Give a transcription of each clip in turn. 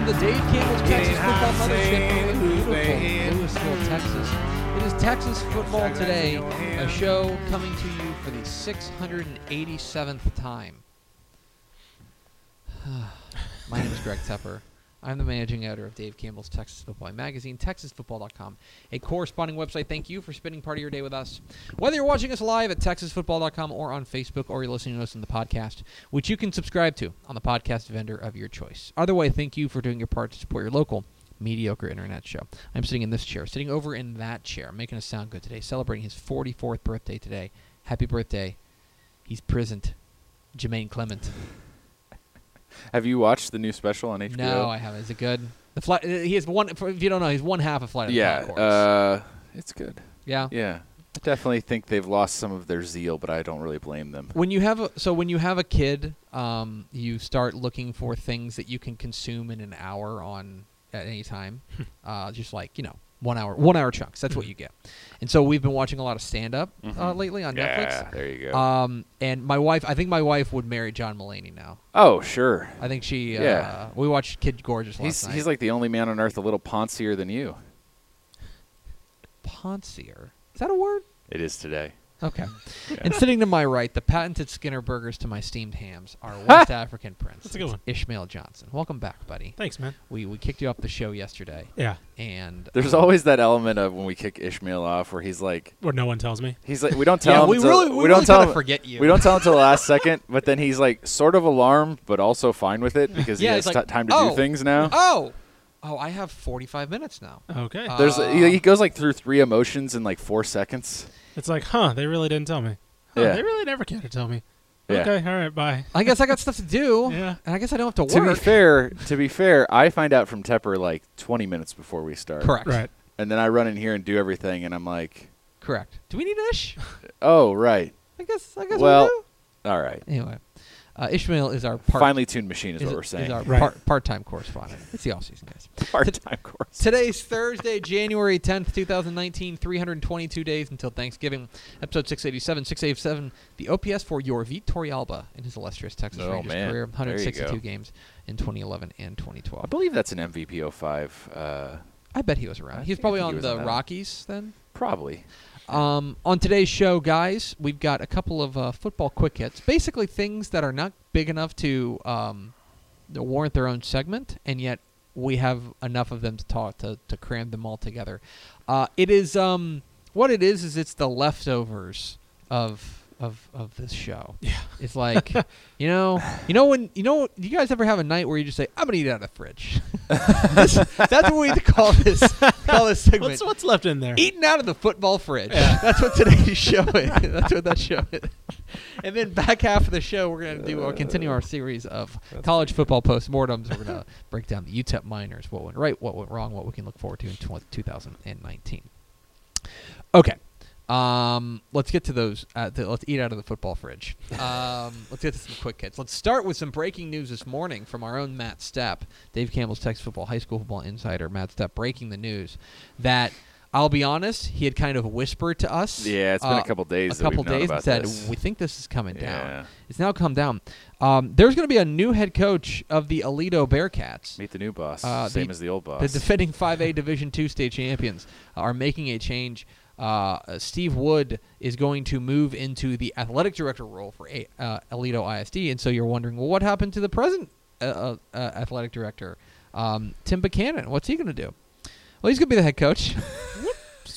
From the Dave Campbell's Texas Football Mothership in beautiful. Lewisville, Texas. It is Texas Football Today, a show coming to you for the 687th time. My name is Greg Tepper. I'm the managing editor of Dave Campbell's Texas Football Magazine, TexasFootball.com, a corresponding website. Thank you for spending part of your day with us. Whether you're watching us live at TexasFootball.com or on Facebook, or you're listening to us in the podcast, which you can subscribe to on the podcast vendor of your choice. Either way, thank you for doing your part to support your local mediocre internet show. I'm sitting in this chair, sitting over in that chair, making us sound good today, celebrating his 44th birthday today. Happy birthday. He's present. Jemaine Clement. Have you watched the new special on HBO? No, I haven't. Is it good? The flight. He is one. If you don't know, he's one half of Flight of the yeah, Conchords. uh, it's good. yeah. Yeah, I definitely think they've lost some of their zeal, but I don't really blame them. When you have a so when you have a kid, um, you start looking for things that you can consume in an hour on at any time, uh, just like you know one hour one hour chunks. That's what you get. And so we've been watching a lot of stand up uh, Mhm. lately on Yeah, Netflix. there you go. Um, and my wife, I think my wife would marry John Mulaney now. oh, sure. I think she. Uh, Yeah. We watched Kid Gorgeous last He's night. he's like the only man on earth a little poncier than you. Poncier. Is that a word? It is today. Okay. Yeah. And sitting to my right, the patented Skinner burgers to my steamed hams, our West African prince. That's a good one. Ishmael Johnson. Welcome back, buddy. Thanks, man. We we kicked you off the show yesterday, Yeah. and There's um, always that element of when we kick Ishmael off, where he's like, Or no one tells me. he's like, we don't tell yeah. him. We until- really we, we really don't tell gotta him. forget you. We don't tell him until the last second, but then he's like sort of alarmed, but also fine with it because Yeah, he has like, t- time to "Oh, do things now. Oh, oh, I have 45 minutes now. Okay. Uh, There's he, he goes like through three emotions in like four seconds. It's like, huh, they really didn't tell me. Huh, Yeah. They really never cared to tell me. Yeah. Okay, all right, bye. I guess I got stuff to do, Yeah. and I guess I don't have to worry. To work. be fair, to be fair, I find out from Tepper like 20 minutes before we start. Correct. Right. And then I run in here and do everything, and I'm like, Correct. Do we need Ish? oh right, I guess. I guess. Well, we do. all right. Anyway, uh, Ishmael is our part, Finely tuned machine is, is, what we're is saying. our Right. part, part-time correspondent. It's the off-season, guys. Part-time course. Today's Thursday, January 10th, 2019, 322 days until Thanksgiving. Episode 687, 687, the OPS for your Vitor Alba in his illustrious Texas Oh, Rangers man. career. There you 162 games in 2011 and 2012. I believe that's an MVP 05. Uh, I bet he was around. I He was probably he on was the on. Rockies then. probably. Um, on today's show, guys, we've got a couple of uh, football quick hits. Basically, things that are not big enough to, um, warrant their own segment, and yet we have enough of them to talk to, to cram them all together. Uh, it is um, what it is. Is it's the leftovers of of of this show. Yeah. It's like, you know, you know when you know. You guys ever have a night where you just say, "I'm gonna eat out of the fridge"? That's what we call this call this segment. What's what's left in there? Eating out of the football fridge. Yeah. That's what today's show is. That's what that show is. And then back half of the show, we're gonna do or continue our series of college football postmortems. We're gonna break down the UTEP Miners, what went right, what went wrong, what we can look forward to in tw- 2019. Okay. Um, let's get to those. Uh, th- let's eat out of the football fridge. Um, let's get to some quick hits. Let's start with some breaking news this morning from our own Matt Stepp, Dave Campbell's Texas Football High School Football Insider. Matt Stepp breaking the news that I'll be honest, he had kind of whispered to us. Yeah, it's been uh, a couple days. A couple days and said this. we think this is coming down. Yeah. It's now come down. Um, there's going to be a new head coach of the Aledo Bearcats. Meet the new boss, Uh, same the- as the old boss. The defending 5A Division II state champions are making a change. Uh, Steve Wood is going to move into the athletic director role for a, uh, Aledo ISD, and so you're wondering, well, what happened to the present uh, uh, uh, athletic director, um, Tim Buchanan? What's he going to do? Well, he's going to be the head coach.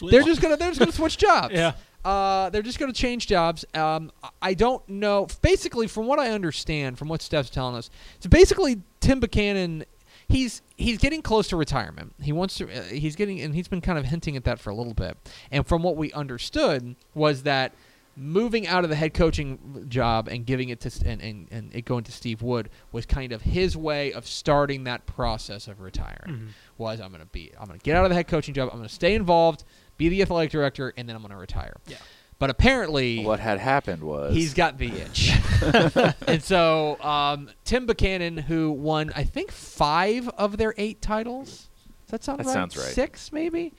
They're just gonna they're just gonna switch jobs. Yeah. Uh, they're just going to change jobs. Um, I- I don't know. Basically, from what I understand, from what Stepp's telling us, it's basically Tim Buchanan. He's he's getting close to retirement. He wants to. Uh, he's getting, and he's been kind of hinting at that for a little bit. And from what we understood was that moving out of the head coaching job and giving it to and, and, and it going to Steve Wood was kind of his way of starting that process of retiring. Mhm. Was I'm going to be I'm going to get out of the head coaching job. I'm going to stay involved, be the athletic director, and then I'm going to retire. Yeah. But apparently, What had happened was He's got the itch. and so um, Tim Buchanan, who won, I think, five of their eight titles. Does that sound That right? sounds right. Six, maybe?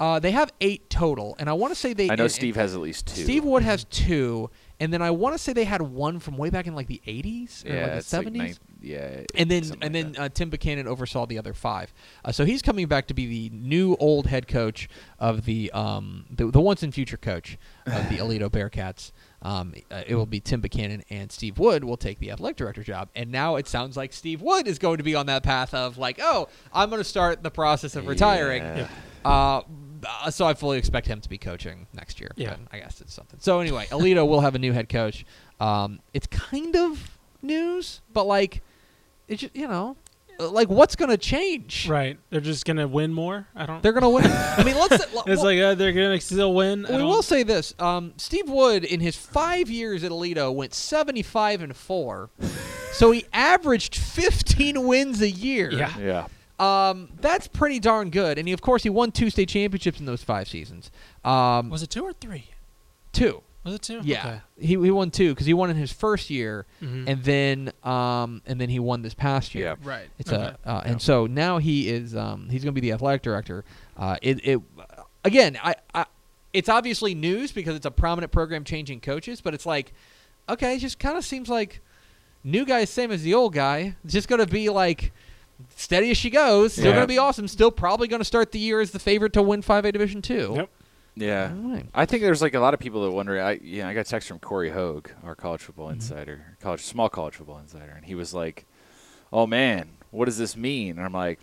Uh, they have eight total. And I want to say they. I know Steve has at least two. Steve Wood has two. And then I want to say they had one from way back in like the 80s or yeah, like the 70s. like yeah, and then and like then uh, Tim Buchanan oversaw the other five. Uh, so he's coming back to be the new old head coach of the um the, the once and future coach of the Aledo Bearcats. Um, uh, it will be Tim Buchanan and Steve Wood will take the athletic director job. And now it sounds like Steve Wood is going to be on that path of like, oh, I'm going to start the process of retiring. Yeah. Uh, uh, so I fully expect him to be coaching next year. Yeah. But I guess it's something. So anyway, Aledo will have a new head coach. Um, it's kind of news, but like, it's just, you know, uh, like what's going to change? Right. They're just gonna win more. I don't. They're going to win. I mean, let's. it's well, like uh, they're gonna still win. I we will say this: um, Steve Wood, in his five years at Aledo, went seventy-five and four. so he averaged fifteen wins a year. Yeah. yeah. Um, that's pretty darn good. And he, of course, he won two state championships in those five seasons. Um, Was it two or three? two. Was it two? Yeah, he he won two because he won in his first year, Okay. Mhm. and then um and then he won this past year. Yeah. right. It's okay. a uh, Yeah. and so now he is um he's going to be the athletic director. Uh, it it again I, I it's obviously news because it's a prominent program changing coaches, but it's like okay, it just kind of seems like new guy same as the old guy. It's just going to be like steady as she goes. Still Yeah. going to be awesome. Still probably going to start the year as the favorite to win 5A Division Two. Yep. Yeah. Alright. I think there's like a lot of people that wonder. I yeah, I got a text from Corey Hogue, our college football Mm-hmm. insider, college small college football insider, and he was like, "Oh man, what does this mean?" And I'm like,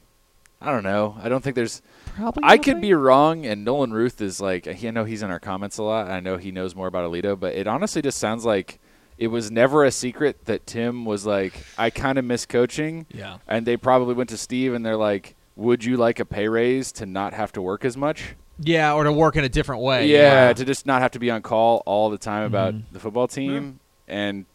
"I don't know. I don't think there's. Probably. I could be wrong." And Nolan Ruth is like, he, I know he's in our comments a lot. I know he knows more about Aledo, but it honestly just sounds like it was never a secret that Tim was like, "I kind of miss coaching," Yeah. and they probably went to Steve and they're like, "Would you like a pay raise to not have to work as much?" Yeah, or to work in a different way. yeah, to just not have to be on call all the time about Mhm. the football team. And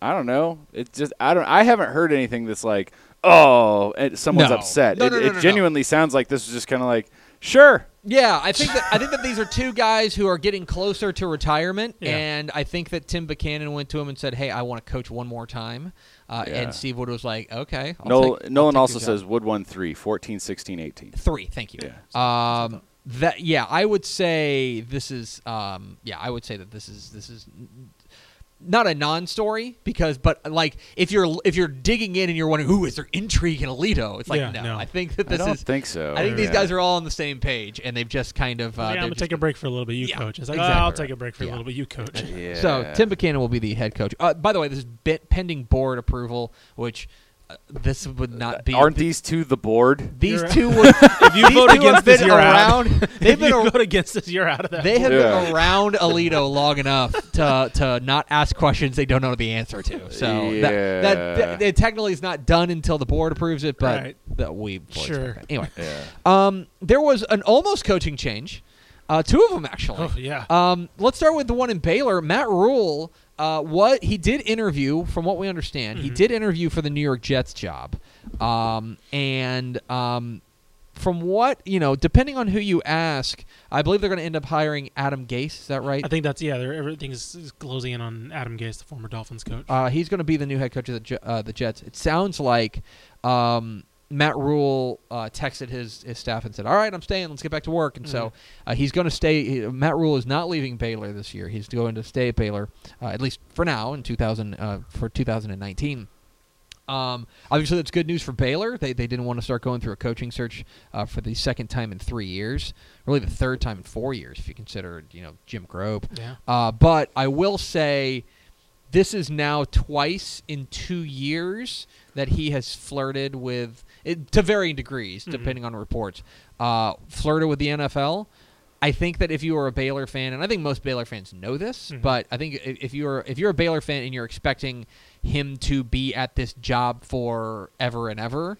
I don't know. It's just I don't. I haven't heard anything that's like, oh, someone's No. upset. No, it no, no, it no, no. genuinely sounds like this is just kind of like, sure. Yeah, I think that I think that these are two guys who are getting closer to retirement, Yeah. and I think that Tim Buchanan went to him and said, "Hey, I want to coach one more time," uh, Yeah. and Steve Wood was like, "Okay." I'll Nolan, take- I'll Nolan take also says job." Wood won three, 14, 16, 18. three. Thank you. Yeah. Um, that yeah, I would say this is um, yeah, I would say that this is this is n- not a non-story because but like if you're if you're digging in and you're wondering, who is there intrigue in Aledo?" It's like Yeah, no, no. I think that this I this don't is. think so. I think these Yeah. guys are all on the same page, and they've just kind of. Uh, yeah, I'm gonna just- take a break for a little bit. You Yeah, coach. It's like, exactly oh, I'll right. take a break for Yeah. a little bit. You coach. Yeah. So Tim Buchanan will be the head coach. Uh, by the way, this is be- pending board approval, which this would not be. Aren't these two the board? these You're- two? Would, If you these vote two against have this, been you're around. If They've been. you a- vote against this, you're out of that. they have Yeah. been around Aledo long enough to to not ask questions they don't know the answer to. So that, that, that it technically is not done until the board approves it, but Right. that we Sure. that. Anyway, Yeah. um, there was an almost coaching change. Uh, two of them actually. Oh yeah. Um, let's start with the one in Baylor. Matt Rhule, uh, what he did interview, from what we understand, he Mhm. did interview for the New York Jets job, um, and um, from what you know, depending on who you ask, I believe they're going to end up hiring Adam Gase. Is that right? I think that's yeah. Everything is, is closing in on Adam Gase, the former Dolphins coach. Uh, he's going to be the new head coach of the uh, the Jets. It sounds like um, Matt Rhule uh, texted his, his staff and said, "All right, I'm staying. Let's get back to work." And so uh, he's going to stay. he- Matt Rhule is not leaving Baylor this year. He's going to stay at Baylor uh, at least for now in 2000 uh, for 2019. Um, obviously, that's good news for Baylor. They, they didn't want to start going through a coaching search uh, for the second time in three years, really the third time in four years if you consider you know Jim Grobe. yeah. Uh, but I will say this is now twice in two years that he has flirted with, it, to varying degrees, Mhm. depending on reports, uh, flirted with the NFL. I think that if you are a Baylor fan, and I think most Baylor fans know this, Mhm. but I think if, you're if you're a Baylor fan and you're expecting him to be at this job for ever and ever,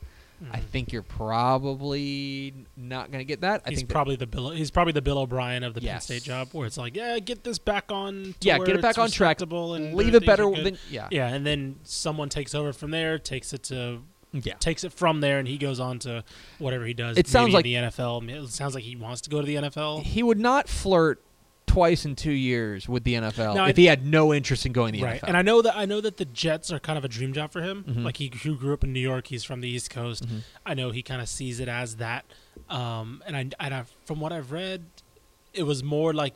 I Mhm. think you're probably not going to get that. I he's think that- probably the Bill. He's probably the Bill O'Brien of the Penn State job, where it's like, yeah, get this back on. Yeah, get it back on track. And leave it better than yeah. Yeah, and then someone takes over from there, takes it to Yeah. takes it from there, and he goes on to whatever he does. It sounds like- the NFL. It sounds like he wants to go to the NFL. He would not flirt twice in two years with the NFL No, if I- he had no interest in going to the right, NFL. and I know that I know that the Jets are kind of a dream job for him. Mhm. Like he, he grew up in New York. He's from the East Coast. Mhm. I know he kind of sees it as that. Um, and I, and I, from what I've read, it was more like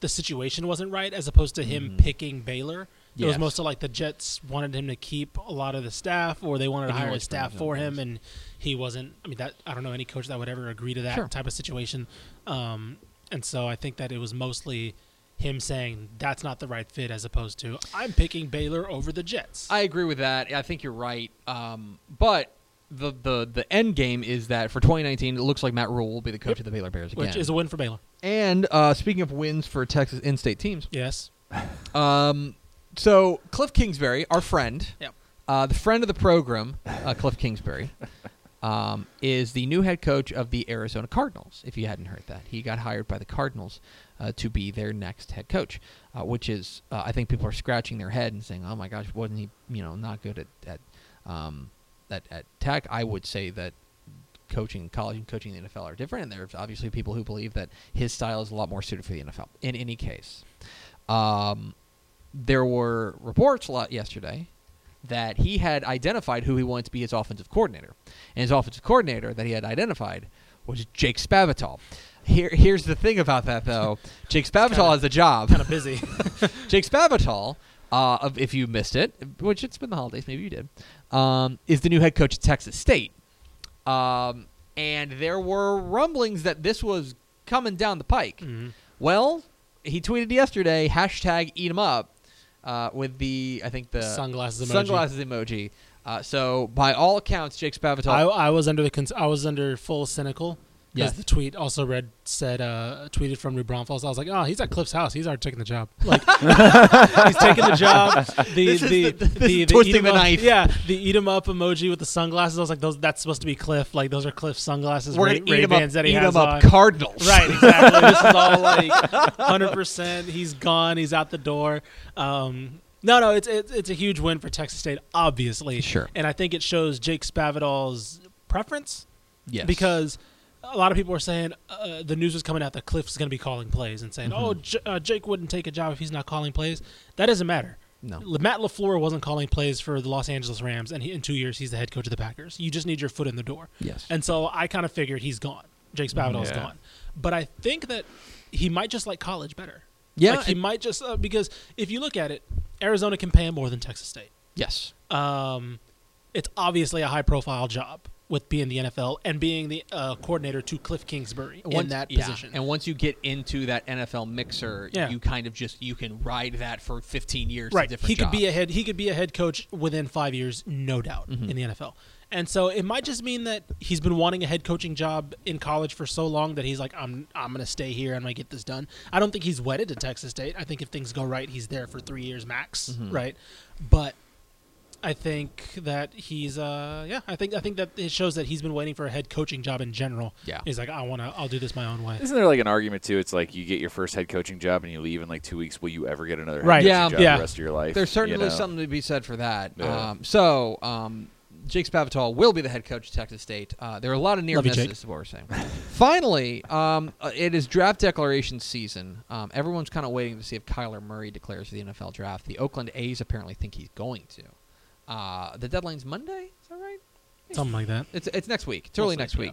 the situation wasn't right as opposed to him Mhm. picking Baylor. It was mostly like the Jets wanted him to keep a lot of the staff, or they wanted to hire a staff for him, and he wasn't. I mean, that I don't know any coach that would ever agree to that Sure. type of situation. Um, and so I think that it was mostly him saying that's not the right fit, as opposed to I'm picking Baylor over the Jets. I agree with that. I think you're right. Um, but the, the the end game is that for 2019, it looks like Matt Rhule will be the coach Yep. of the Baylor Bears again. which is a win for Baylor. and uh, speaking of wins for Texas in-state teams, Yes. um, so Cliff Kingsbury, our friend, Yep. uh, the friend of the program, uh, Cliff Kingsbury, um, is the new head coach of the Arizona Cardinals. If you hadn't heard that, he got hired by the Cardinals uh, to be their next head coach, uh, which is uh, I think people are scratching their head and saying, "Oh my gosh, wasn't he you know not good at at um, at, at Tech?" I would say that coaching college and coaching in the NFL are different, and there's obviously people who believe that his style is a lot more suited for the NFL. In any case, um, there were reports yesterday that he had identified who he wanted to be his offensive coordinator, and his offensive coordinator that he had identified was Jake Spavital. Here, here's the thing about that though: Jake Spavital kinda- has a job. Kind of busy. Jake Spavital, uh, of- if you missed it, which it's been the holidays, maybe you did, um, is the new head coach at Texas State. Um, and there were rumblings that this was coming down the pike. Mhm. Well, he tweeted yesterday hashtag eat 'em up uh, with the I think the Sunglasses emoji. sunglasses emoji. Uh, so by all accounts, Jake Spavital. I, I was under the cons- I was under full cynical because Yes. the tweet also read said uh, tweeted from New Braunfels. I was like, oh, he's at Cliff's house. He's already taking the job. Like he's taking the job. The the, the- the, twisting eat 'em the up- knife. Yeah, the eat 'em up emoji with the sunglasses. I was like, those that's supposed to be Cliff. Like those are Cliff's sunglasses. we're Ray, gonna eat 'em Ray-Bans up, that he eat 'em up on. Cardinals. Right, exactly. this is all like 100%. He's gone. He's out the door. Um, no, no, it's, it's it's a huge win for Texas State, obviously. Sure. And I think it shows Jake Spavital's preference Yes. because a lot of people were saying uh, the news was coming out that Cliff's going to be calling plays and saying, Mm-hmm. "Oh, J- uh, Jake wouldn't take a job if he's not calling plays." That doesn't matter. no. Le- Matt Lafleur wasn't calling plays for the Los Angeles Rams, and he, in two years he's the head coach of the Packers. You just need your foot in the door. Yes. And so I kind of figured he's gone. Jake Spavital's Yeah. gone. But I think that he might just like college better. yeah. Like he it- might just uh, because if you look at it, Arizona can pay him more than Texas State. yes. Um, it's obviously a high profile job with being the NFL and being the uh, coordinator to Cliff Kingsbury in that yeah, position. And once you get into that NFL mixer, Yeah. you kind of just you can ride that for 15 years. right, he could be a head. He could be a head coach within five years, no doubt, Mhm. in the NFL. And so it might just mean that he's been wanting a head coaching job in college for so long that he's like, I'm I'm gonna stay here. And I'm gonna get this done. I don't think he's wedded to Texas State. I think if things go right, he's there for three years max. Mhm. Right, but. I think that he's uh yeah I think I think that it shows that he's been waiting for a head coaching job in general. Yeah. He's like I want to I'll do this my own way. Isn't there like an argument too? It's like you get your first head coaching job and you leave in like two weeks. Will you ever get another head Right. coaching Yeah. job Yeah. the rest of your life? There's you certainly know? something to be said for that. Yeah. Um, so, um, Jake Spavital will be the head coach of Texas State. Uh, there are a lot of near Love misses, Jake. is what we're saying. Finally, um, uh, it is draft declaration season. Um, everyone's kind of waiting to see if Kyler Murray declares for the NFL draft. The Oakland A's apparently think he's going to. Uh, the deadline's Monday. Is that right? Something like that. It's it's next week. It's We'll early next week.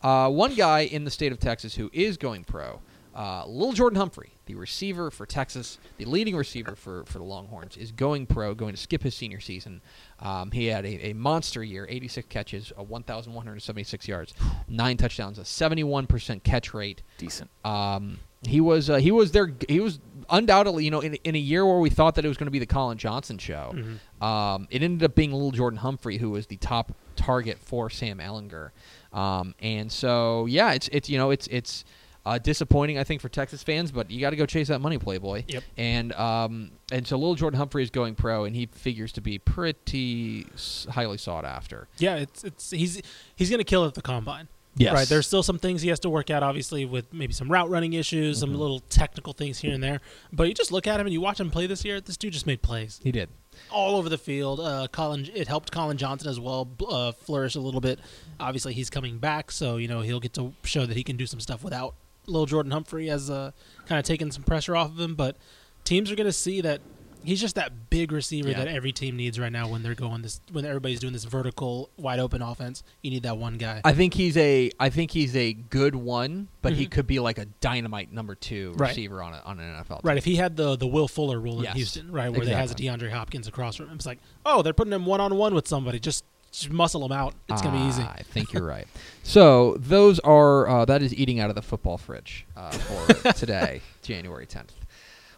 Uh, one guy in the state of Texas who is going pro, uh, Lil Jordan Humphrey, the receiver for Texas, the leading receiver for, for the Longhorns, is going pro, going to skip his senior season. Um, he had a, a monster year, 86 catches, uh, 1,176 yards, nine touchdowns, a 71% catch rate. decent. Um, he was uh, he was there. He was undoubtedly, you know, in, in a year where we thought that it was going to be the Collin Johnson show. Mhm. Um, it ended up being Little Jordan Humphrey who was the top target for Sam Ehlinger. Um, and so yeah, it's it's you know it's it's Uh, disappointing, I think, for Texas fans, but you got to go chase that money, Playboy. Yep. And um, and so little Jordan Humphrey is going pro, and he figures to be pretty highly sought after. Yeah, it's it's he's he's gonna kill it at the combine. Yes. Right. There's still some things he has to work out, obviously, with maybe some route running issues, some Mhm. little technical things here and there. But you just look at him and you watch him play this year. This dude just made plays He did. all over the field. Uh, Collin, it helped Collin Johnson as well uh, flourish a little bit. Obviously, he's coming back, so you know he'll get to show that he can do some stuff without little Jordan Humphrey as uh, kind of taking some pressure off of him. But teams are going to see that he's just that big receiver Yeah. that every team needs right now when they're going this when everybody's doing this vertical wide open offense. You need that one guy. I think he's a I think he's a good one, but he Mhm. could be like a dynamite number two Right. receiver on a, on an NFL. team. Right, if he had the the Will Fuller rule in Yes, Houston, right, where they has a exactly. DeAndre Hopkins across from him, it's like, oh, they're putting him one on one with somebody. Just, just muscle him out. It's gonna be easy. I think you're right. So those are uh, that is eating out of the football fridge uh, for today, January 10th.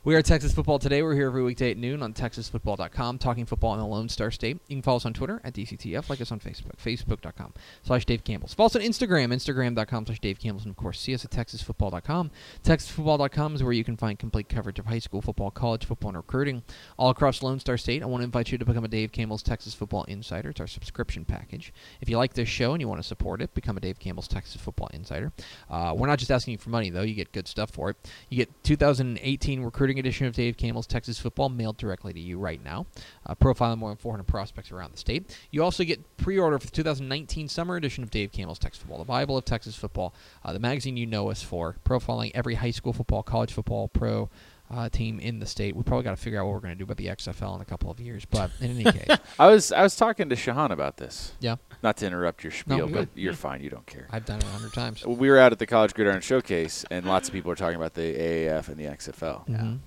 We are Texas Football Today. We're here every weekday at noon on TexasFootball.com, talking football in the Lone Star State. You can follow us on Twitter at DCTF, like us on Facebook, Facebook.com slash Dave Campbell's. Follow us on Instagram, Instagram.com slash Dave Campbell's, and of course, see us at TexasFootball.com. TexasFootball.com is where you can find complete coverage of high school football, college football, and recruiting all across Lone Star State. I want to invite you to become a Dave Campbell's Texas Football Insider. It's our subscription package. If you like this show and you want to support it, become a Dave Campbell's Texas Football Insider. Uh, we're not just asking you for money, though. You get good stuff for it. You get 2018 recruiting edition of Dave Campbell's Texas Football mailed directly to you right now, uh, profiling more than 400 prospects around the state. You also get pre-order for the 2019 summer edition of Dave Campbell's Texas Football, the Bible of Texas Football, uh, the magazine you know us for, profiling every high school football, college football, pro. Uh, team in the state. We probably got to figure out what we're going to do about the XFL in a couple of years. But in any case, I was I was talking to Shahan about this. yeah, Not to interrupt your spiel, good. but you're fine. You don't care. I've done it a hundred times. We were out at the College Gridiron Showcase, and lots of people were talking about the AAF and the XFL. Mhm.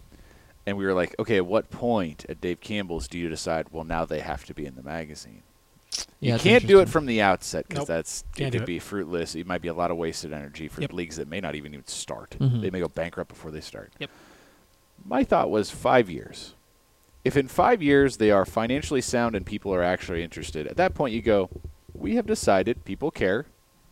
And we were like, okay, at what point at Dave Campbell's do you decide, well, now they have to be in the magazine? Yeah, you can't do it from the outset because Nope. that's Can't it do could it. be fruitless. It might be a lot of wasted energy for Yep. leagues that may not even even start. Mhm. They may go bankrupt before they start. Yep. My thought was five years. If in five years they are financially sound and people are actually interested, at that point you go, we have decided people care,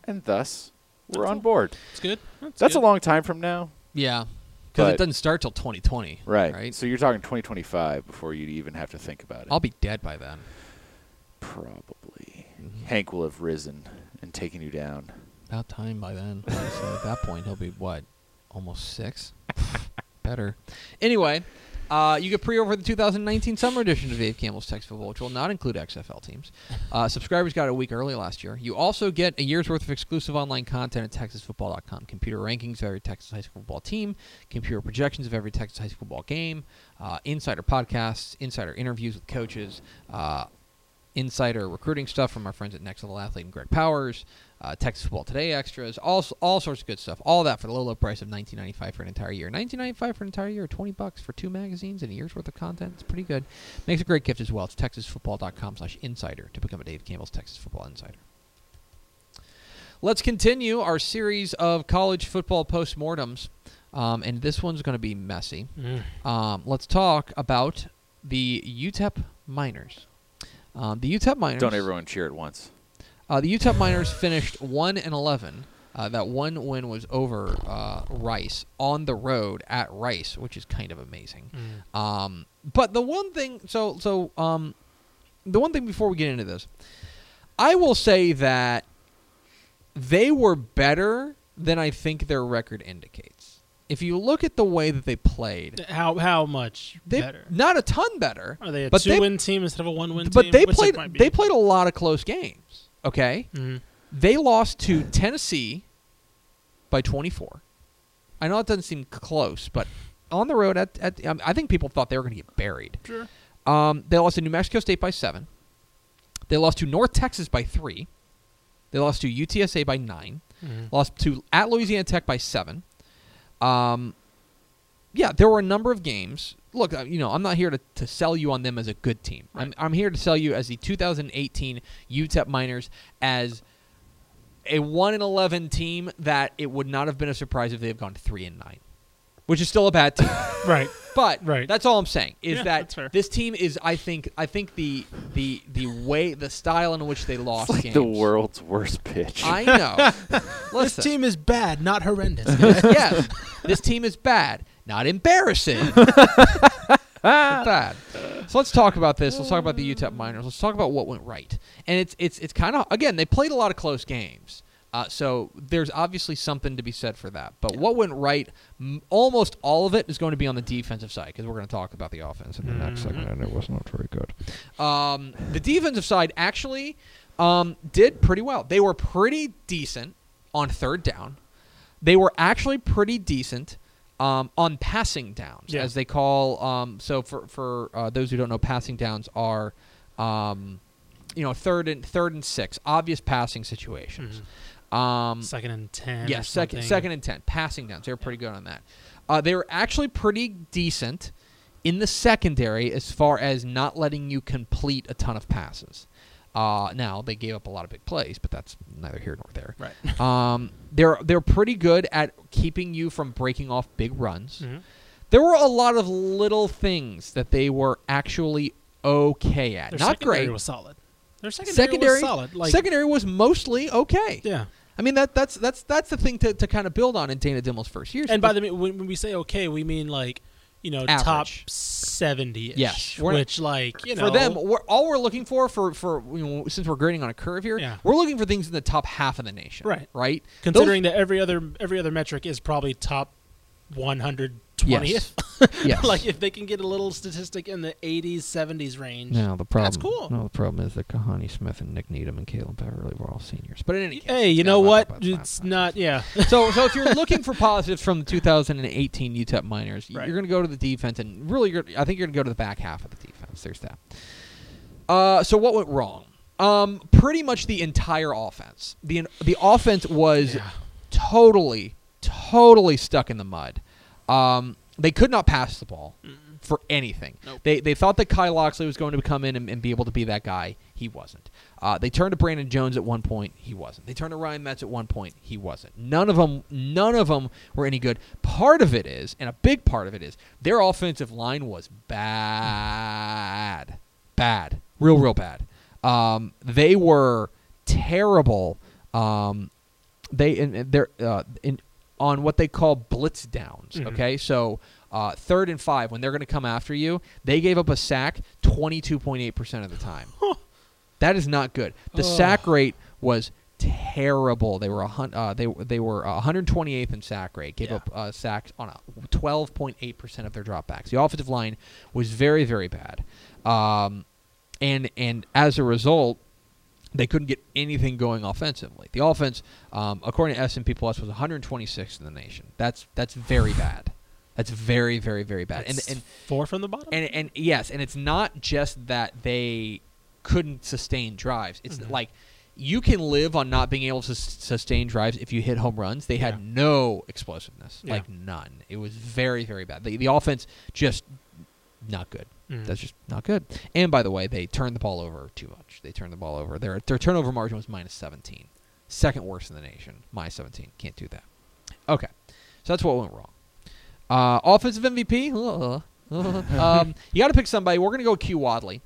and thus we're That's on board. It's good. That's, That's good. a long time from now. Yeah, because it doesn't start till 2020. Right. Right. So you're talking 2025 before you even have to think about it. I'll be dead by then. Probably. Mhm. Hank will have risen and taken you down. About time by then. so at that point, he'll be what? Almost six. Better. Anyway, uh, you get pre-order the 2019 summer edition of Dave Campbell's Texas Football, which will not include XFL teams. Uh, subscribers got it a week early last year. You also get a year's worth of exclusive online content at TexasFootball.com. Computer rankings of every Texas high school football team, computer projections of every Texas high school football game, uh, insider podcasts, insider interviews with coaches, uh, insider recruiting stuff from our friends at Next Level Athlete and Greg Powers, uh, Texas Football Today extras, all all sorts of good stuff. All that for the low low price of 19.95 for an entire year. 19.95 for an entire year, 20 bucks for two magazines and a year's worth of content. It's pretty good. Makes a great gift as well. It's texasfootball.com/insider to become a Dave Campbell's Texas Football Insider. Let's continue our series of college football postmortems, um, and this one's going to be messy. Mm. Um, let's talk about the UTEP Miners. Um, the UTEP Miners. Don't everyone cheer at once. Uh, the UTEP Miners finished one and eleven. Uh, that one win was over uh, Rice on the road at Rice, which is kind of amazing. Mm. Um, but the one thing, so so um, the one thing before we get into this, I will say that they were better than I think their record indicates. If you look at the way that they played, How how much they better? not a ton better. Are they a but two win team instead of a one win team? but they played they played a lot of close games. Okay, Mhm. they lost to Tennessee by 24. I know it doesn't seem close, but on the road at, at um, I think people thought they were going to get buried. Sure. Um, they lost to New Mexico State by seven. They lost to North Texas by three. They lost to UTSA by 9 Mhm. Lost to at Louisiana Tech by seven. Um, yeah, there were a number of games. Look, uh, you know, I'm not here to, to sell you on them as a good team. I'm, I'm here to sell you as the 2018 UTEP Miners as a one and eleven team that it would not have been a surprise if they have gone three and nine. which is still a bad team. Right. But Right. that's all I'm saying is Yeah, that that's this team is I think I think the the the way the style in which they lost It's like games. the world's worst pitch. I know. This team is bad, not horrendous. yes, this team is bad, not embarrassing. bad. So let's talk about this. Let's talk about the UTEP Miners. Let's talk about what went right. And it's it's it's kind of again they played a lot of close games. Uh, so there's obviously something to be said for that. But what went right, m- almost all of it is going to be on the defensive side because we're going to talk about the offense in the next segment, and it was not very good. Um, the defensive side actually um, did pretty well. They were pretty decent on third down. They were actually pretty decent um, on passing downs, Yeah. as they call. Um, so for for uh, those who don't know, passing downs are, um, you know, third and third and six, obvious passing situations. Um, second and ten. yeah, second, something. second and ten passing downs. They were pretty good on that. Uh, they were actually pretty decent in the secondary as far as not letting you complete a ton of passes. Uh, now they gave up a lot of big plays, but that's neither here nor there. Right. Um, they're they're pretty good at keeping you from breaking off big runs. Mhm. There were a lot of little things that they were actually okay at. Their Not secondary great. was solid. Their secondary, secondary was solid. Like secondary was mostly okay. yeah. I mean that that's that's that's the thing to, to kind of build on in Dana Dimel's first years. And by the way, when we say okay, we mean like you know top Average. seventy. Yes, we're not- which like you know for them, we're, all we're looking for for for you know, since we're grading on a curve here, Yeah. we're looking for things in the top half of the nation. Right. Right. considering that every other every other metric is probably top one hundred twentieth. yes. like if they can get a little statistic in the eighties, seventies range. Now the problem. That's cool. No, the problem is that Kahani Smith and Nik Needham and Caleb Beverly were all seniors. But in any case, Hey, you know what? It's not. Yeah. so, so if you're looking for positives from the 2018 UTEP Miners, Right. you're going to go to the defense, and really, you're, I think you're going to go to the back half of the defense. There's that. Uh, so what went wrong? Um, pretty much the entire offense. the The offense was Yeah. totally, totally stuck in the mud. Um, they could not pass the ball for anything. Nope. They they thought that Kyle Locksley was going to come in and, and be able to be that guy. He wasn't. Uh, they turned to Brandon Jones at one point. He wasn't. They turned to Ryan Metz at one point. He wasn't. None of them. None of them were any good. Part of it is, and a big part of it is, their offensive line was bad, bad, real, real bad. Um, they were terrible. Um, they in, in their uh, in on what they call blitz downs. Mhm. Okay, so uh, third and five when they're going to come after you, they gave up a sack twenty two point eight percent of the time. that is not good. The Ugh. sack rate was terrible. They were a hun- uh, they they were uh, 128th in sack rate. Gave Yeah. up uh, sacks on 12.8 percent of their dropbacks. The offensive line was very very bad, um, and and as a result, they couldn't get anything going offensively. The offense, um, according to S&P Plus, was 126th in the nation. That's that's very bad. That's very very very bad. That's and and four from the bottom. and and yes, and it's not just that they couldn't sustain drives. It's Mhm. like you can live on not being able to sustain drives if you hit home runs. They had Yeah. no explosiveness, Yeah. like none. It was very very bad. The, the offense just not good. Mhm. That's just not good. And by the way, they turned the ball over too much. They turned the ball over. Their their turnover margin was minus 17. Second worst in the nation. Minus 17. Can't do that. Okay. So that's what went wrong. Uh, offensive MVP. um, you got to pick somebody. We're going to go Q Wadley.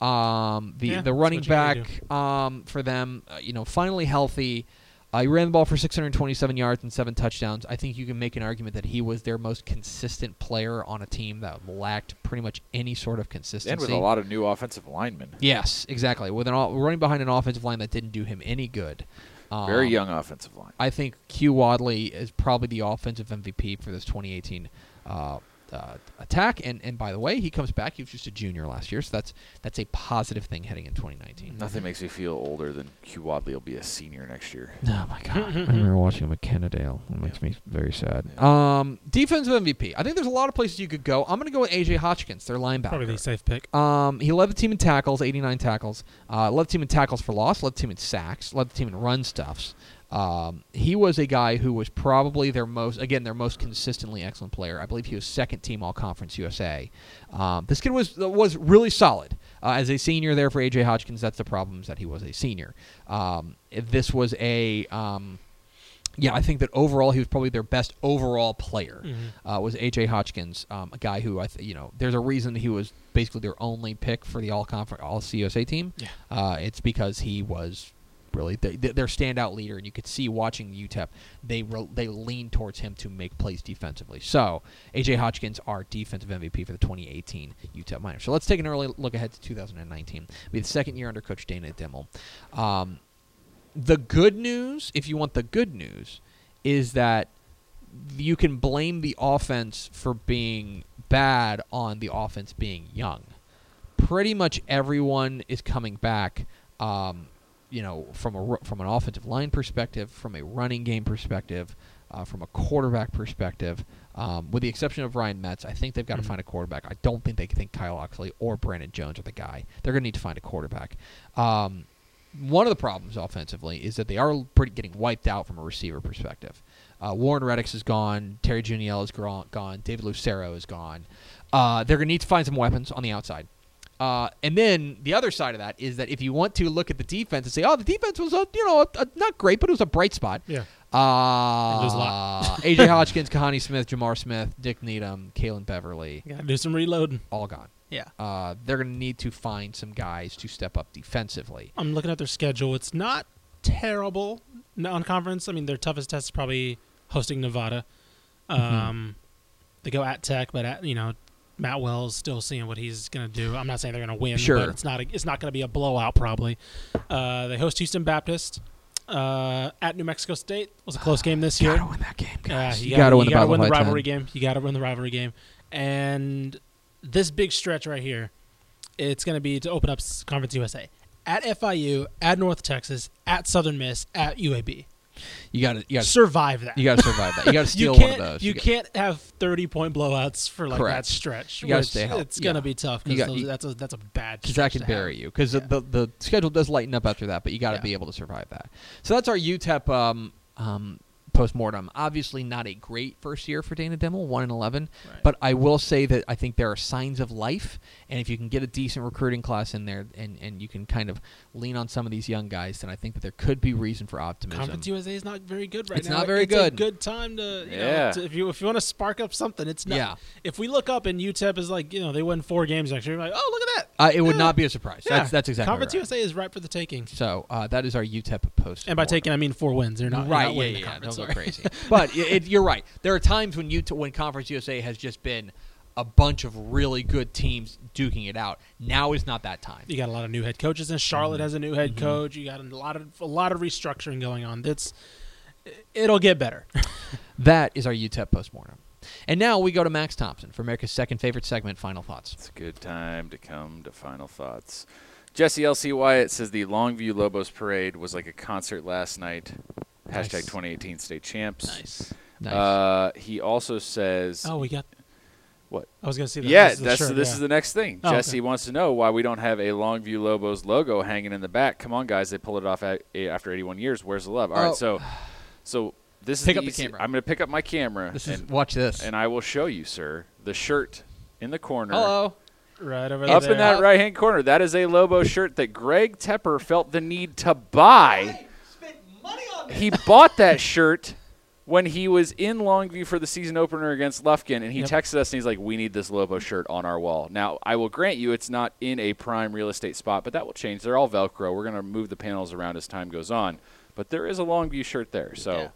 Um, the Yeah, the running what you gotta back um, for them, uh, you know, finally healthy. Uh, he ran the ball for 627 yards and seven touchdowns. I think you can make an argument that he was their most consistent player on a team that lacked pretty much any sort of consistency. and with a lot of new offensive linemen. Yes, exactly. With an all, running behind an offensive line that didn't do him any good. Um, Very young offensive line. I think Q Wadley is probably the offensive MVP for this 2018 uh, uh, attack. And and by the way, he comes back. He was just a junior last year, so that's that's a positive thing heading in 2019. Nothing makes me feel older than Q Wadley will be a senior next year. Oh my god! I remember watching him at Kennedale. It makes me very sad. Um, defensive MVP. I think there's a lot of places you could go. I'm going to go with AJ Hotchkins, their linebacker. Probably the safe pick. Um, he led the team in tackles, 89 tackles. Uh, led the team in tackles for loss. Led the team in sacks. Led the team in run stuffs. Um, he was a guy who was probably their most, again, their most consistently excellent player. I believe he was second team All Conference USA. Um, this kid was was really solid uh, as a senior there for AJ Hotchkins. That's the problem is that he was a senior. Um, this was a um, Yeah, I think that overall he was probably their best overall player. Mm-hmm. Uh, was AJ Hotchkins, um, a guy who I th- you know there's a reason he was basically their only pick for the all conference all CUSA team. Yeah. Uh, it's because he was really the, the, their standout leader, and you could see watching UTEP they re- they leaned towards him to make plays defensively. So AJ Hotchkins, our defensive MVP for the 2018 UTEP Miners. So let's take an early look ahead to 2019. It'll be the second year under Coach Dana Dimel. Um, the good news, if you want the good news, is that you can blame the offense for being bad on the offense being young. Pretty much everyone is coming back. Um, you know, from a from an offensive line perspective, from a running game perspective, uh, from a quarterback perspective, um, with the exception of Ryan Metz, I think they've got to Mhm. find a quarterback. I don't think they can think Kyle Locksley or Brandon Jones are the guy. They're going to need to find a quarterback. Um, one of the problems offensively is that they are pretty getting wiped out from a receiver perspective. Uh, Warren Reddix is gone. Terry Juniel is gone. David Lucero is gone. Uh, they're going to need to find some weapons on the outside. Uh, and then the other side of that is that if you want to look at the defense and say, "Oh, the defense was a, you know a, a, not great, but it was a bright spot," Yeah. uh, a lot. AJ Hotchkins, Kahani Smith, Jamar Smith, Nik Needham, Kalen Beverly, Got to do some reloading. all gone. Yeah. Uh, they're going to need to find some guys to step up defensively. I'm looking at their schedule. It's not terrible non-conference. I mean, their toughest test is probably hosting Nevada. Mm-hmm. Um, They go at Tech, but at, you know, Matt Wells still seeing what he's going to do. I'm not saying they're going to win, Sure. but it's not a, it's not going to be a blowout probably. Uh, they host Houston Baptist uh, at New Mexico State. Was a close game this year. You Gotta win that game, guys. you, you gotta, gotta win you the win the by 10. rivalry game. You got to win the rivalry game, and this big stretch right here, it's going to be to open up Conference USA at FIU, at North Texas, at Southern Miss, at UAB. You got to you got to Survive that. you got to survive that. You got to steal one of those. You, got- can't have thirty point blowouts for like Correct. that stretch. You gotta which stay healthy. It's gonna be tough because that's a that's a bad. because that can to have. bury you. Because Yeah. the, the schedule does lighten up after that, but you got to Yeah. be able to survive that. So that's our UTEP um, um, postmortem. Obviously, not a great first year for Dana Dimel, one and eleven. Right. But I will say that I think there are signs of life, and if you can get a decent recruiting class in there, and, and you can kind of lean on some of these young guys, then I think that there could be reason for optimism. Conference USA is not very good right It's now. It's not very it's good. A good time to, you Yeah. know, to, if you if you want to spark up something, it's not. Yeah. If we look up and UTEP is like, you know, they win four games next year, like, oh, look at that. Uh, it would not be a surprise. Yeah. That's that's exactly Conference right. USA is ripe for the taking. So uh, that is our UTEP post. And by taking, I mean four wins. They're not right. They're not yeah, yeah, yeah. conference. Don't go sorry. crazy. but it, it, you're right. There are times when you when Conference USA has just been a bunch of really good teams duking it out. Now is not that time. You got a lot of new head coaches, and Charlotte Mm-hmm. has a new head coach. You got a lot of a lot of restructuring going on. That's it'll get better. That is our UTEP postmortem. And now we go to Max Thompson for America's second favorite segment, Final Thoughts. It's a good time to come to final thoughts. Jesse L.C. Wyatt says the Longview Lobos Parade was like a concert last night. Hashtag Nice. 2018 state champs. Nice. Nice. Uh, he also says, Oh, we got What? I was gonna see. That. yeah, This is the that's shirt, this yeah. is the next thing. Oh, Jesse okay. wants to know why we don't have a Longview Lobos logo hanging in the back. Come on, guys, they pulled it off at, after 81 years. Where's the love? All Oh. right, so so this is Pick the up the camera. I'm going to pick up my camera this is and, watch this. and I will show you, sir, the shirt in the corner. Hello. right over there. Up there. in that right hand corner, that is a Lobo shirt that Greg Tepper felt the need to buy. He bought that shirt when he was in Longview for the season opener against Lufkin, and he Yep. texted us and he's like, "We need this Lobo shirt on our wall." Now, I will grant you, it's not in a prime real estate spot, but that will change. They're all Velcro. We're gonna move the panels around as time goes on, but there is a Longview shirt there. So, Yeah.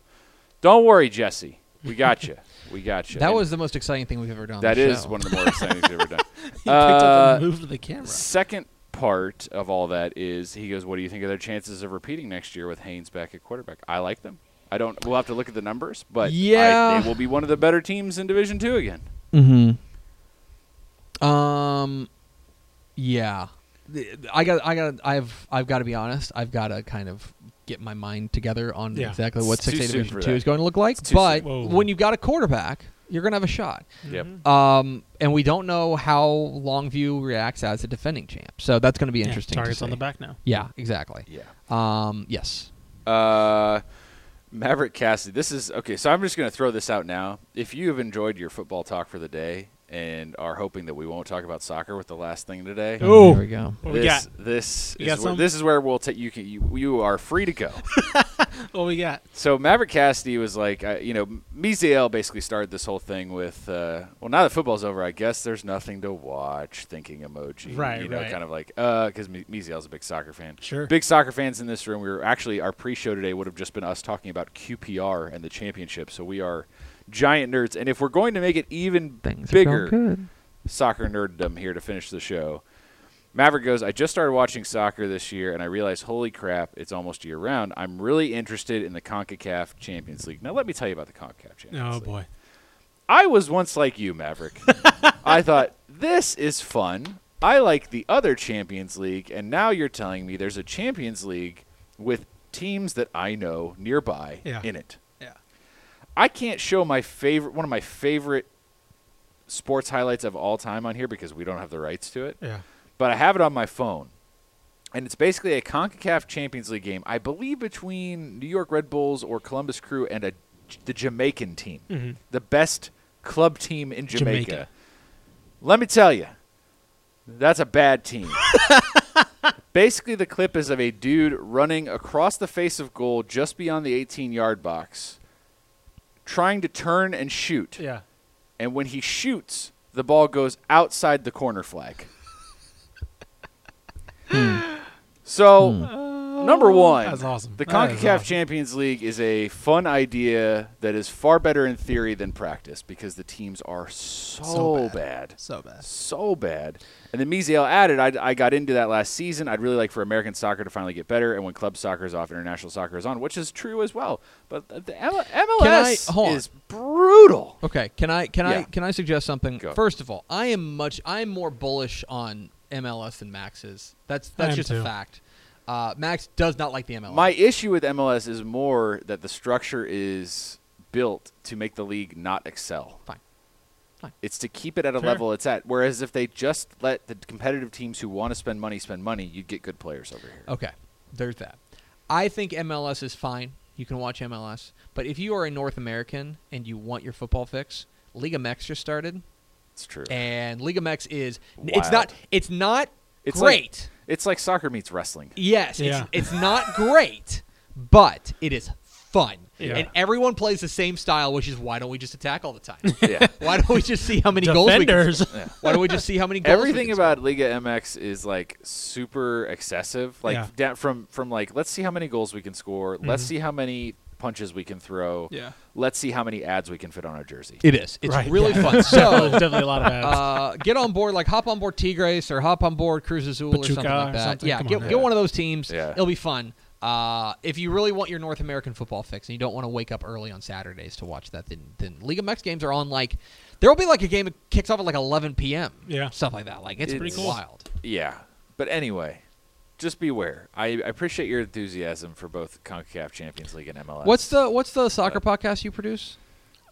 don't worry, Jesse. We got you. We got you. That And was the most exciting thing we've ever done. on that the is show. one of the more exciting things we've ever done. He picked up Uh, and moved the camera. Second part of all that is he goes, "What do you think of their chances of repeating next year with Haynes back at quarterback?" I like them. I don't. We'll have to look at the numbers, but I- Yeah. they will be one of the better teams in Division Two again. Mm-hmm. Um, yeah, I got, I got, I've, I've got to be honest. I've got to kind of get my mind together on Yeah. exactly what It's six A Division Two that. is going to look like. But when you've got a quarterback, you're going to have a shot. Yep. Um, and we don't know how Longview reacts as a defending champ, so that's going to be Yeah, interesting. targets to on the back now. Yeah, exactly. Yeah. Um, yes. Uh, Maverick Cassidy. This is okay. So I'm just going to throw this out now. If you have enjoyed your football talk for the day and are hoping that we won't talk about soccer with the last thing today, Ooh. Oh, here we go. What we this got? this You is got where, some? this is where we'll take you. Can, you you are free to go. what we got? So Maverick Cassidy was like, uh, you know, Miziel basically started this whole thing with, uh, well, now that football's over, I guess there's nothing to watch. Thinking emoji, Right, You know, right. kind of like, uh, because Miziel's a big soccer fan. Sure. Big soccer fans in this room. We were actually our pre-show today would have just been us talking about QPR and the championship. So we are giant nerds, and if we're going to make it even bigger, soccer nerddom here to finish the show. Maverick goes, I just started watching soccer this year, and I realized, holy crap, it's almost year round. I'm really interested in the CONCACAF Champions League. Now, let me tell you about the CONCACAF Champions Oh League. boy. I was once like you, Maverick. I thought, this is fun. I like the other Champions League, and now you're telling me there's a Champions League with teams that I know nearby Yeah. in it. I can't show my favorite, one of my favorite sports highlights of all time on here because we don't have the rights to it Yeah. but I have it on my phone. And it's basically a CONCACAF Champions League game, I believe between New York Red Bulls or Columbus Crew and a, the Jamaican team, Mhm. the best club team in Jamaica. Jamaica. Let me tell you, that's a bad team. basically, the clip is of a dude running across the face of goal just beyond the 18 yard box, trying to turn and shoot Yeah. and when he shoots, the ball goes outside the corner flag. Hmm. So, hmm. Number one, That's awesome. the That is CONCACAF awesome. Champions League is a fun idea that is far better in theory than practice because the teams are so, So bad. bad. So bad. So bad. And then Miziel added, I, I got into that last season. I'd really like for American soccer to finally get better, and when club soccer is off, international soccer is on, which is true as well. But the M- MLS hold on? is brutal. Okay, can I can I can I suggest something? Go. First of all, I am much I am more bullish on MLS than Max is. That's that's am just too. a fact. Uh, Max does not like the MLS. My issue with MLS is more that the structure is built to make the league not excel. Fine. Fine. It's to keep it at a Fair. level it's at. Whereas if they just let the competitive teams who want to spend money spend money, you'd get good players over here. Okay, there's that. I think MLS is fine. You can watch MLS, but if you are a North American and you want your football fix, Liga MX just started, It's true. and Liga MX is it's not it's not It's great. Like, it's like soccer meets wrestling. Yes, Yeah. it's, it's not great, but it is fun. Yeah. And everyone plays the same style, which is why don't we just attack all the time? yeah. why don't we just see how many goals we can Defenders. Yeah. Why don't we just see how many goals we Everything can about Liga MX is like super excessive. Like Yeah. da- from from like let's see how many goals we can score. Let's Mhm. see how many punches we can throw. yeah. Let's see how many ads we can fit on our jersey. It is. It's Right, really yeah. fun. There's So definitely a lot of ads. uh, get on board, like hop on board Tigres or hop on board Cruz Azul or something like that. something. Yeah, get, on, get yeah. one of those teams. Yeah. It'll be fun. Uh, if you really want your North American football fix and you don't want to wake up early on Saturdays to watch that, then then Liga MX games are on like there will be like a game that kicks off at like 11 p.m. Yeah. stuff like that. Like it's, It's pretty pretty cool. wild. Yeah. But anyway, just beware. I, I appreciate your enthusiasm for both CONCACAF Champions League and MLS. What's the what's the soccer podcast you produce?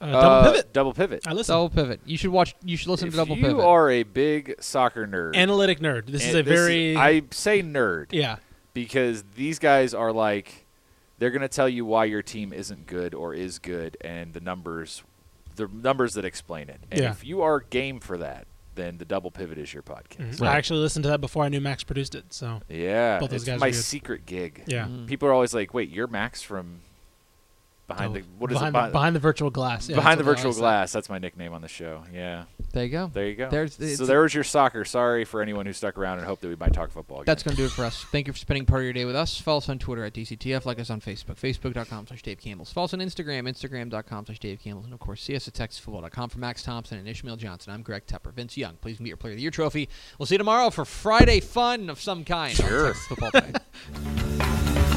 Uh, Uh, double pivot. Double pivot. I listen. Double Pivot. You should watch. You should listen if to Double you Pivot. You are a big soccer nerd, Analytic nerd. This is and a very. I say nerd yeah. because these guys are like they're going to tell you why your team isn't good or is good, and the numbers, the numbers that explain it. And Yeah. if you are game for that, then the Double Pivot is your podcast. Mhm. I actually listened to that before I knew Max produced it. So Yeah, Both those it's guys my secret gig. yeah. Mm. People are always like, "Wait, you're Max from behind oh, the what is behind it? The, behind the virtual glass. Yeah, behind the that's what I virtual glass. That's my nickname on the show. Yeah, There you go. there you go. There's- so there was your soccer. Sorry for anyone who stuck around and hoped that we might talk football. Again. That's going to do it for us. Thank you for spending part of your day with us. Follow us on Twitter at DCTF. Like us on Facebook, facebook.com slash Dave Campbell's. Follow us on Instagram, instagram.com slash Dave Campbell's. And, of course, see us at texasfootball.com for Max Thompson and Ishmael Johnson. I'm Greg Tepper. Vince Young, please meet your Player of the Year trophy. We'll see you tomorrow for Friday fun of some kind. Sure. Football.